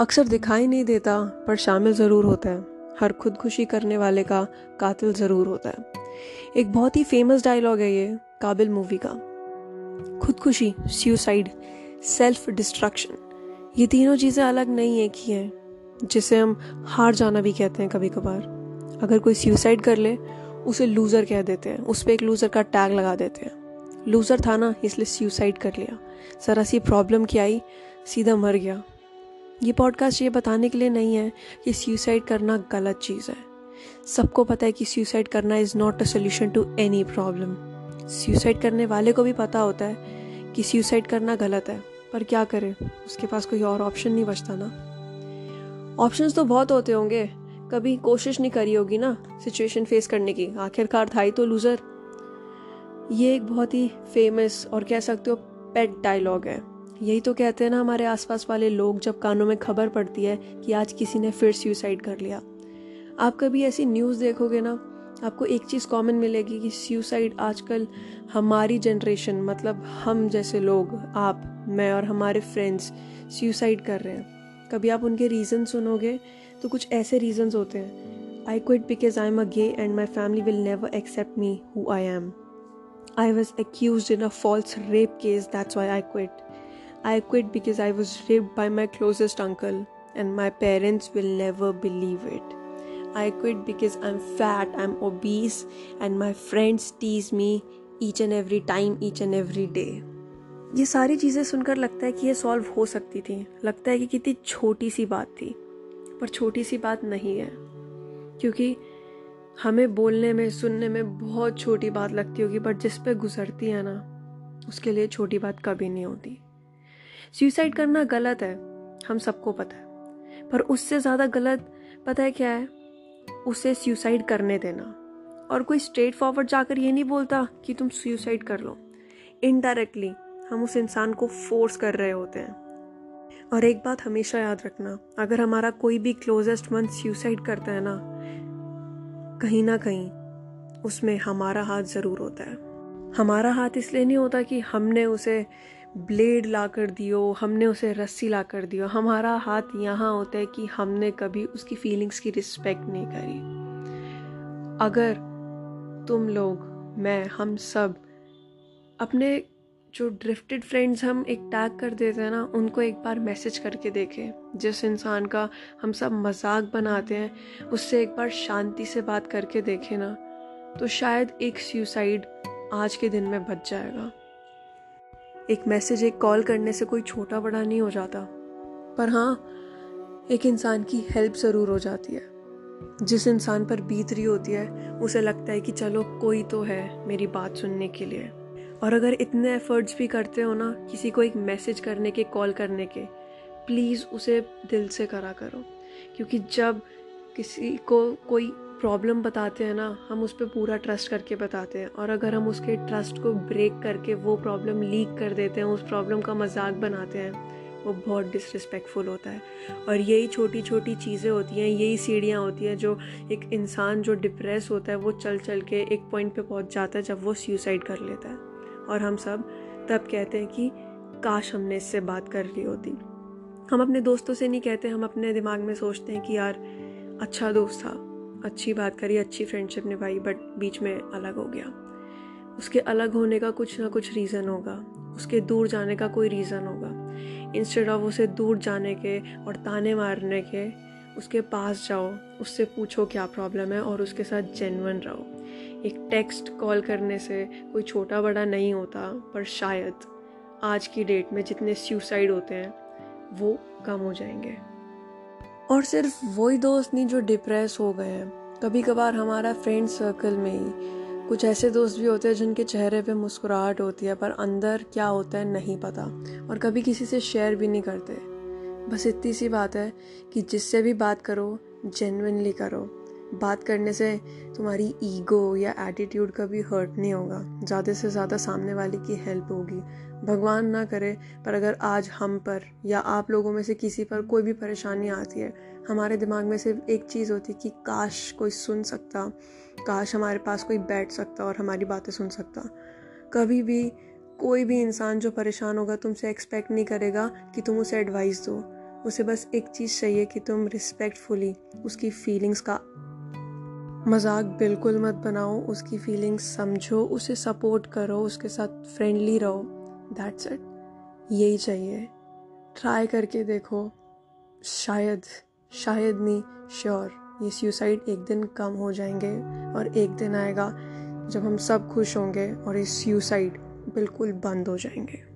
अक्सर दिखाई नहीं देता, पर शामिल ज़रूर होता है। हर खुदकुशी करने वाले का कातिल ज़रूर होता है। एक बहुत ही फ़ेमस डायलॉग है ये, काबिल मूवी का। खुदकुशी सुसाइड सेल्फ डिस्ट्रक्शन ये तीनों चीज़ें अलग नहीं एक ही हैं, जिसे हम हार जाना भी कहते हैं कभी कभार अगर कोई सुसाइड कर ले, उसे लूज़र कह देते हैं, उस पर एक लूज़र का टैग लगा देते हैं। लूज़र था ना, इसलिए सुसाइड कर लिया। ज़रा सी प्रॉब्लम क्या आई, सीधा मर गया। ये पॉडकास्ट ये बताने के लिए नहीं है कि सुसाइड करना गलत चीज़ है। सबको पता है कि सुसाइड करना is not a solution to any problem suicide करने वाले को भी पता होता है कि सुसाइड करना गलत है, पर क्या करे? उसके पास कोई और ऑप्शन नहीं बचता ना। ऑप्शंस तो बहुत होते होंगे। कभी कोशिश नहीं करी होगी ना सिचुएशन फेस करने की। आखिरकार था ही तो लूज़र ये एक बहुत ही फ़ेमस और कह सकते हो पेट डायलॉग है। यही तो कहते हैं ना हमारे आसपास वाले लोग जब कानों में खबर पड़ती है कि आज किसी ने फिर सुसाइड कर लिया। आप कभी ऐसी न्यूज़ देखोगे ना, आपको एक चीज़ कॉमन मिलेगी कि सुसाइड आजकल हमारी जनरेशन मतलब हम जैसे लोग, आप, मैं और हमारे फ्रेंड्स सुसाइड कर रहे हैं। कभी आप उनके रीज़न सुनोगे तो कुछ ऐसे रीजंस होते हैं। I quit because I am a gay and my family will never accept me who I am I was accuse in a false rape case that's why I quit I quit because I was raped by my closest uncle, and my parents will never believe it. I quit because I'm fat, I'm obese, and my friends tease me each and every time, each and every day. ये सारी चीज़ें सुनकर लगता है कि ये solve हो सकती थी लगता है कि कितनी छोटी सी बात थी पर छोटी सी बात नहीं है क्योंकि हमें बोलने में सुनने में बहुत छोटी बात लगती होगी बट जिस पे गुजरती है ना उसके लिए छोटी बात कभी नहीं होती सुसाइड करना गलत है, हम सबको पता है। पर उससे ज़्यादा गलत पता है क्या है? उसे सुसाइड करने देना। और कोई स्ट्रेट फॉरवर्ड जाकर ये नहीं बोलता कि तुम सुसाइड कर लो। इनडायरेक्टली हम उस इंसान को फोर्स कर रहे होते हैं। और एक बात हमेशा याद रखना, अगर हमारा कोई भी क्लोजेस्ट मन सुसाइड करता है ना, कहीं ना कहीं उसमें हमारा हाथ ज़रूर होता है। हमारा हाथ इसलिए नहीं होता कि हमने उसे ब्लेड ला कर दियो, हमने उसे रस्सी ला कर दियो। हमारा हाथ यहाँ होता है कि हमने कभी उसकी फीलिंग्स की रिस्पेक्ट नहीं करी। अगर तुम लोग, मैं, हम सब अपने जो ड्रिफ्टेड फ्रेंड्स हम एक टैग कर देते हैं ना, उनको एक बार मैसेज करके देखें। जिस इंसान का हम सब मज़ाक बनाते हैं, उससे एक बार शांति से बात करके देखें ना तो शायद एक सुसाइड आज के दिन में बच जाएगा। एक मैसेज, एक कॉल करने से कोई छोटा बड़ा नहीं हो जाता। पर हाँ एक इंसान की हेल्प ज़रूर हो जाती है। जिस इंसान पर बीत रही होती है, उसे लगता है कि चलो, कोई तो है मेरी बात सुनने के लिए। और अगर इतने एफर्ट्स भी करते हो ना, किसी को एक मैसेज करने के, कॉल करने के प्लीज़ उसे दिल से करा करो। क्योंकि जब किसी को कोई प्रॉब्लम बताते हैं ना, हम उस पर पूरा ट्रस्ट करके बताते हैं। और अगर हम उसके ट्रस्ट को ब्रेक करके वो प्रॉब्लम लीक कर देते हैं, उस प्रॉब्लम का मज़ाक बनाते हैं, वो बहुत डिसरिस्पेक्टफुल होता है। और यही छोटी छोटी चीज़ें होती हैं, यही सीढ़ियाँ होती हैं जो एक इंसान जो डिप्रेस होता है, वो चल चल के एक पॉइंट पे पहुँच जाता है जब वो सुसाइड कर लेता है। और हम सब तब कहते हैं कि, काश हमने इससे बात कर ली होती। हम अपने दोस्तों से नहीं कहते, हम अपने दिमाग में सोचते हैं कि, यार अच्छा दोस्त था। अच्छी बात करी, अच्छी फ्रेंडशिप निभाई बट बीच में अलग हो गया। उसके अलग होने का कुछ ना कुछ रीज़न होगा। उसके दूर जाने का कोई रीज़न होगा। इंस्टेड ऑफ़ उसे दूर जाने के और ताने मारने के, उसके पास जाओ। उससे पूछो क्या प्रॉब्लम है और उसके साथ जेनवन रहो। एक टेक्स्ट कॉल करने से कोई छोटा बड़ा नहीं होता, पर शायद आज की डेट में जितने सुसाइड होते हैं, वो कम हो जाएँगे। और सिर्फ़ वही दोस्त नहीं जो डिप्रेस हो गए हैं। कभी कभार हमारा फ्रेंड सर्कल में ही कुछ ऐसे दोस्त भी होते हैं जिनके चेहरे पे मुस्कुराहट होती है, पर अंदर क्या होता है नहीं पता और कभी किसी से शेयर भी नहीं करते। बस इतनी सी बात है कि जिससे भी बात करो जेनविनली करो। बात करने से तुम्हारी ईगो या एटीट्यूड का भी हर्ट नहीं होगा। ज़्यादा से ज़्यादा सामने वाले की हेल्प होगी। भगवान ना करे, पर अगर आज हम पर या आप लोगों में से किसी पर कोई भी परेशानी आती है, हमारे दिमाग में सिर्फ़ एक चीज़ होती है कि काश कोई सुन सकता, काश हमारे पास कोई बैठ सकता और हमारी बातें सुन सकता। कभी भी कोई भी इंसान जो परेशान होगा, तुमसे एक्सपेक्ट नहीं करेगा कि तुम उसे एडवाइस दो। उसे बस एक चीज़ चाहिए कि तुम रिस्पेक्टफुली उसकी फीलिंग्स का मज़ाक बिल्कुल मत बनाओ, उसकी फीलिंग्स समझो, उसे सपोर्ट करो, उसके साथ फ्रेंडली रहो। दैट्स इट यही चाहिए। ट्राई करके देखो। शायद शायद नहीं श्योर ये सुसाइड एक दिन कम हो जाएँगे और एक दिन आएगा जब हम सब खुश होंगे और ये सुसाइड बिल्कुल बंद हो जाएँगे।